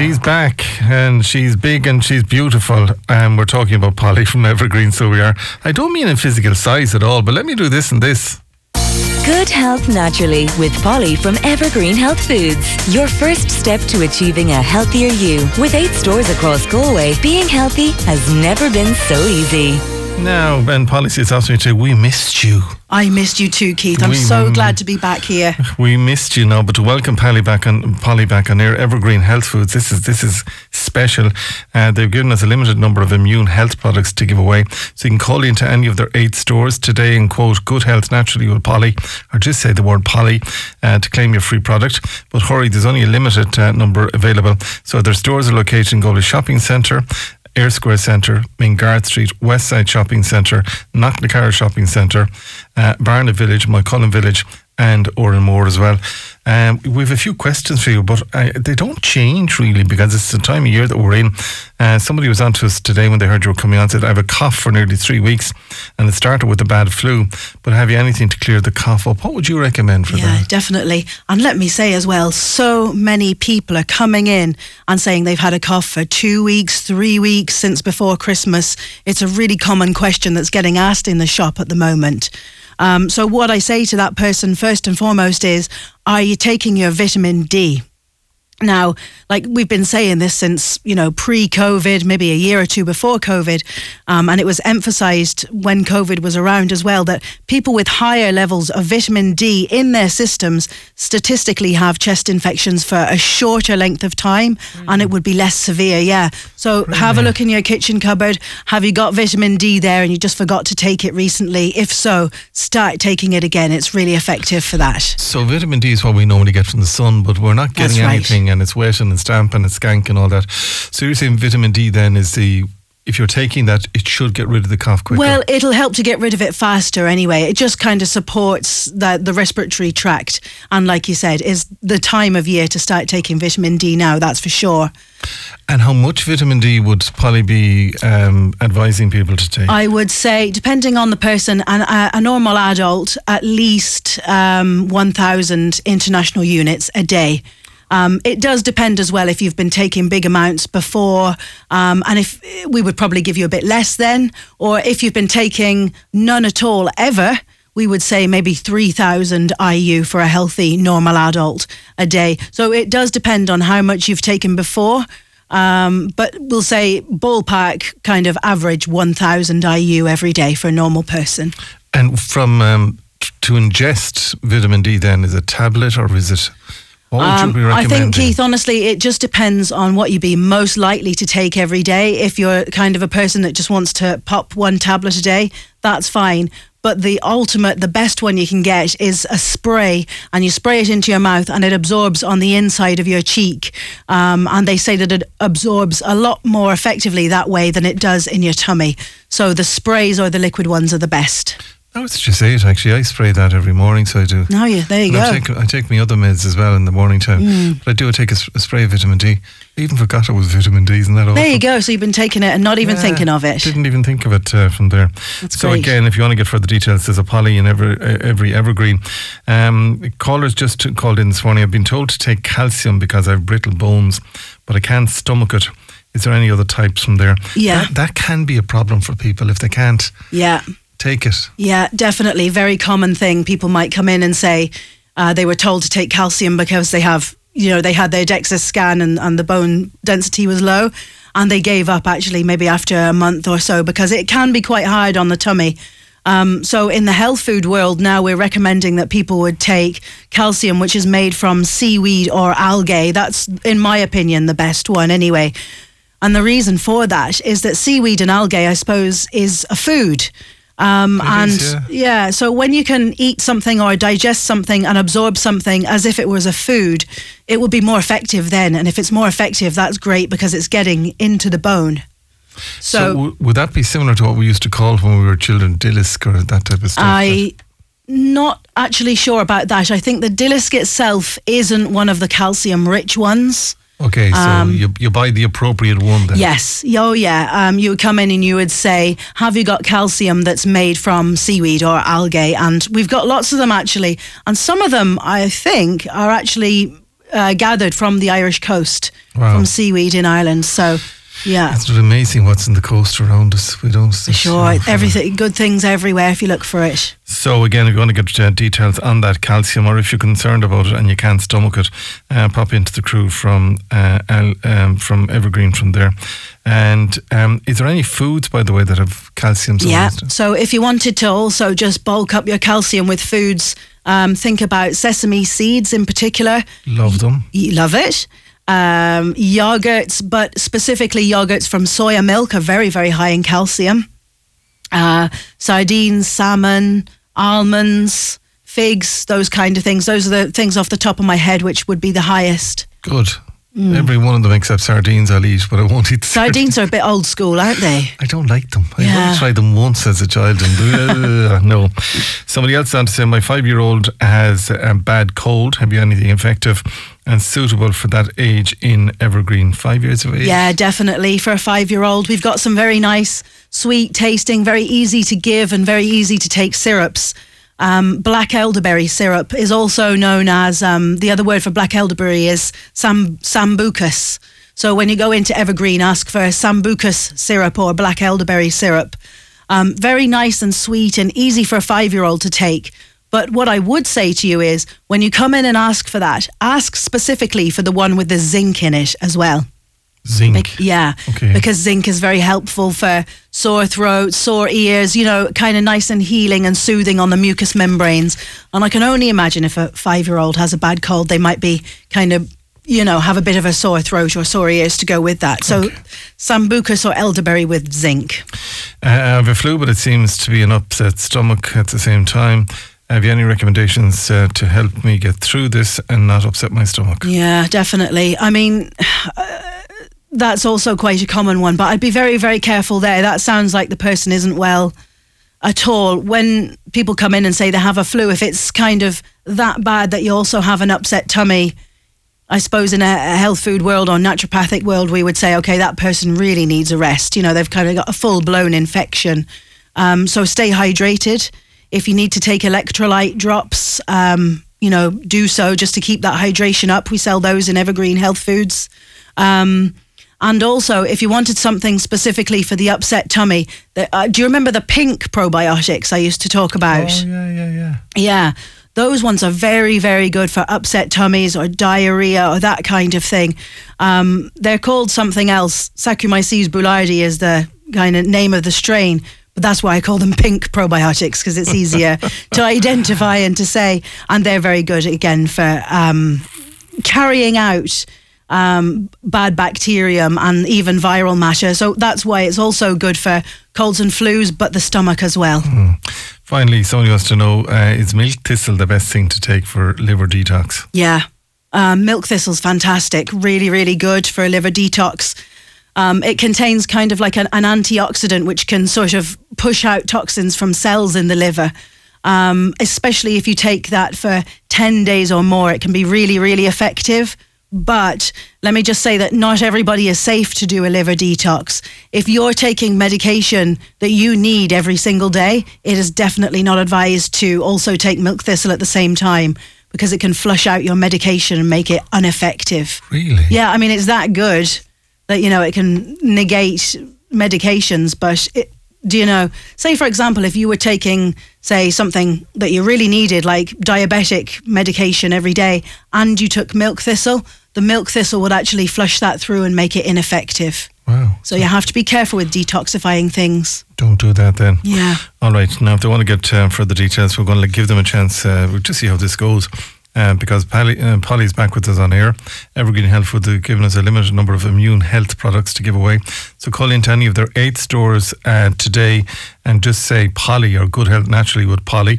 She's back and she's big and she's beautiful. And we're talking about Polly from Evergreen, so we are. I don't mean in physical size at all, but let me do this and this. Good health naturally with Polly from Evergreen Health Foods. Your first step to achieving a healthier you. With eight stores across Galway, being healthy has never been so easy. Now, Ben Policy has asked me to. We missed you. I missed you too, Keith. I'm We- so glad to be back here. We missed you now, but to welcome Polly back on Polly back on air. Evergreen Health Foods. This is this is special. Uh, they've given us a limited number of immune health products to give away, so you can call into any of their eight stores today and quote "Good Health Naturally" with Polly, or just say the word Polly uh, to claim your free product. But hurry, there's only a limited uh, number available. So their stores are located in Galway Shopping Centre. Eyre Square Centre, Mainguard Street, Westside Shopping Centre, Knocknacarra Shopping Centre, uh, Barna Village, Moycullen Village, and Oranmore as well. Um, we have a few questions for you, but uh, they don't change really because it's the time of year that we're in. Uh, somebody was on to us today when they heard you were coming on said, I have a cough for nearly three weeks and it started with a bad flu, but have you anything to clear the cough up? What would you recommend for Yeah, that? definitely. And let me say as well, so many people are coming in and saying they've had a cough for two weeks, three weeks since before Christmas. It's a really common question that's getting asked in the shop at the moment. Um, so, what I say to that person first and foremost is Are you taking your vitamin D? Now, like we've been saying this since, you know, pre COVID, maybe a year or two before COVID, um, and it was emphasized when COVID was around as well that people with higher levels of vitamin D in their systems statistically have chest infections for a shorter length of time and it would be less severe. Yeah. So have a look in your kitchen cupboard. Have you got vitamin D there and you just forgot to take it recently? If so, start taking it again. It's really effective for that. So vitamin D is what we normally get from the sun, but we're not getting right. anything, and it's wetting and stamping and it's skank and all that. So you're saying vitamin D then is the if you're taking that, it should get rid of the cough quicker. Well, it'll help to get rid of it faster anyway. It just kind of supports the, the respiratory tract. And like you said, is the time of year to start taking vitamin D now, that's for sure. and how much vitamin D would Polly be um, advising people to take? I would say, depending on the person, and a, a normal adult, at least um, 1,000 international units a day. Um, it does depend as well if you've been taking big amounts before, um, and if we would probably give you a bit less then, or if you've been taking none at all ever, we would say maybe 3,000 IU for a healthy normal adult a day. So it does depend on how much you've taken before. Um, but we'll say ballpark kind of average 1,000 IU every day for a normal person. and from um, to ingest vitamin D, then is it tablet or is it? Um, I think, Keith, honestly, it just depends on what you'd be most likely to take every day. If you're kind of a person that just wants to pop one tablet a day, that's fine. But the ultimate, the best one you can get is a spray, and you spray it into your mouth, and it absorbs on the inside of your cheek. Um, and they say that it absorbs a lot more effectively that way than it does in your tummy. So the sprays or the liquid ones are the best. Now it's just it. Actually, I spray that every morning, so I do. No, yeah, there you And I go. take I take my other meds as well in the morning time. Mm. But I do take a spray of vitamin D. I even forgot it was vitamin D. Isn't that awful? There you go. So you've been taking it and not even Yeah, thinking of it. Didn't even think of it uh, from there. That's so great. again, if you want to get further details, there's a Polly in every every evergreen. Um, callers just called in this morning. I've been told to take calcium because I have brittle bones, but I can't stomach it. Is there any other types from there? Yeah. that, that can be a problem for people if they can't Yeah. Take it. Yeah, definitely. Very common thing. People might come in and say uh, they were told to take calcium because they have, you know, they had their DEXA scan and, and the bone density was low. And they gave up actually maybe after a month or so because it can be quite hard on the tummy. Um, so in the health food world now, we're recommending that people would take calcium, which is made from seaweed or algae. That's, in my opinion, the best one anyway. And the reason for that is that seaweed and algae, I suppose, is a food. Um, and is, yeah. yeah, so when you can eat something or digest something and absorb something as if it was a food, it will be more effective then. And if it's more effective, that's great because it's getting into the bone. So, So, w- would that be similar to what we used to call when we were children, dillisk or that type of stuff? I not actually sure about that. I think the dillisk itself isn't one of the calcium rich ones. Okay, so um, you you buy the appropriate one then. Yes. Oh, yeah. Um, you would come in and you would say, Have you got calcium that's made from seaweed or algae? And we've got lots of them actually. And some of them, I think, are actually uh, gathered from the Irish coast, Wow. from seaweed in Ireland. So, yeah. Isn't it amazing what's in the coast around us? We don't. See it. Sure, everything, good things everywhere if you look for it. So again, if you want to get uh, details on that calcium, or if you're concerned about it and you can't stomach it, uh, pop into the crew from uh, Al, um, from Evergreen from there. And um, is there any foods, by the way, that have calcium? Yeah. So if you wanted to also just bulk up your calcium with foods, um, think about sesame seeds in particular. Love them. You love it. Um, yogurts, but specifically yogurts from soya milk are very, very high in calcium. Uh, sardines, salmon, almonds, figs, those kind of things. Those are the things off the top of my head which would be the highest. Good. Every one of them except sardines I'll eat, but I won't eat the Sardines are a bit old school, aren't they? I don't like them. I Yeah. only tried them once as a child, and uh, no. Somebody else on to say, my five-year-old has a bad cold. Have you anything effective and suitable for that age in Evergreen? Five years of age. Yeah, definitely. For a five year old, we've got some very nice, sweet tasting, very easy to give, and very easy to take syrups. Um, black elderberry syrup is also known as um, the other word for black elderberry is sam- sambucus. So when you go into Evergreen, ask for sambucus syrup or black elderberry syrup. Um, very nice and sweet and easy for a five year old to take. But what I would say to you is when you come in and ask for that, ask specifically for the one with the zinc in it as well. Zinc. Yeah, Okay. because zinc is very helpful for sore throat, sore ears, you know, kind of nice and healing and soothing on the mucous membranes. And I can only imagine if a five year old has a bad cold, they might be kind of, you know, have a bit of a sore throat or sore ears to go with that. So, sambucus or elderberry with zinc. Uh, I have a flu, but it seems to be an upset stomach at the same time. Have you any recommendations uh, to help me get through this and not upset my stomach? Yeah, definitely. I mean, that's also quite a common one, but I'd be very, very careful there. That sounds like the person isn't well at all. When people come in and say they have a flu, if it's kind of that bad that you also have an upset tummy, I suppose in a, a health food world or naturopathic world, we would say, okay, that person really needs a rest. You know, they've kind of got a full blown infection. Um, so stay hydrated. If you need to take electrolyte drops, um, you know, do so just to keep that hydration up. We sell those in Evergreen Health Foods. Um, and also, if you wanted something specifically for the upset tummy, the, uh, do you remember the pink probiotics I used to talk about? Oh, yeah, yeah, yeah. Yeah, those ones are very, very good for upset tummies or diarrhea or that kind of thing. Um, they're called something else. Saccharomyces boulardii is the kind of name of the strain, but that's why I call them pink probiotics because it's easier to identify and to say. And they're very good again for um, carrying out. Um, bad bacterium and even viral matter. So that's why it's also good for colds and flus, but the stomach as well. Finally, somebody wants to know uh, is milk thistle the best thing to take for liver detox? Yeah. Um, milk thistle's fantastic. Really, really good for a liver detox. Um, it contains kind of like an, an antioxidant which can sort of push out toxins from cells in the liver. Um, especially if you take that for 10 days or more, it can be really, really effective. But let me just say that not everybody is safe to do a liver detox. If you're taking medication that you need every single day, it is definitely not advised to also take milk thistle at the same time because it can flush out your medication and make it ineffective. Really? Yeah, I mean, it's that good that, you know, it can negate medications, but it, do you know, say for example, if you were taking, say, something that you really needed, like diabetic medication every day, and you took milk thistle, the milk thistle would actually flush that through and make it ineffective. Wow. So you have to be careful with detoxifying things. Don't do that then. Yeah. All right. Now, if they want to get uh, further details, we're going to give them a chance. Uh, we'll just see how this goes. Uh, because Polly, uh, Polly's back with us on air. Evergreen Health Food have given us a limited number of immune health products to give away. So call into any of their eight stores uh, today and just say Polly or Good Health Naturally with Polly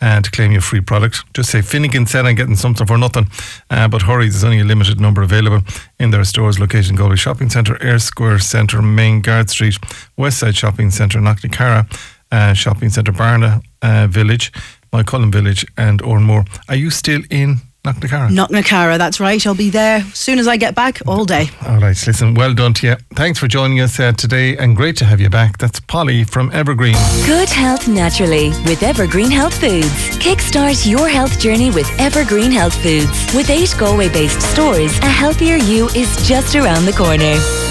uh, to claim your free product. Just say Finnegan said I'm getting something for nothing. Uh, but hurry, there's only a limited number available in their stores located in Galway Shopping Centre, Eyre Square Centre, Main Guard Street, Westside Shopping Centre, Knocknacarra uh, Shopping Centre, Barna uh, Village, Moycullen Village, and Oranmore. Are you still in Knocknacarra. Knocknacarra, that's right. I'll be there as soon as I get back all day. All right, listen, well done to you. Thanks for joining us uh, today and great to have you back. That's Polly from Evergreen. Good health naturally with Evergreen Health Foods. Kickstart your health journey with Evergreen Health Foods. With eight Galway based stores, a healthier you is just around the corner.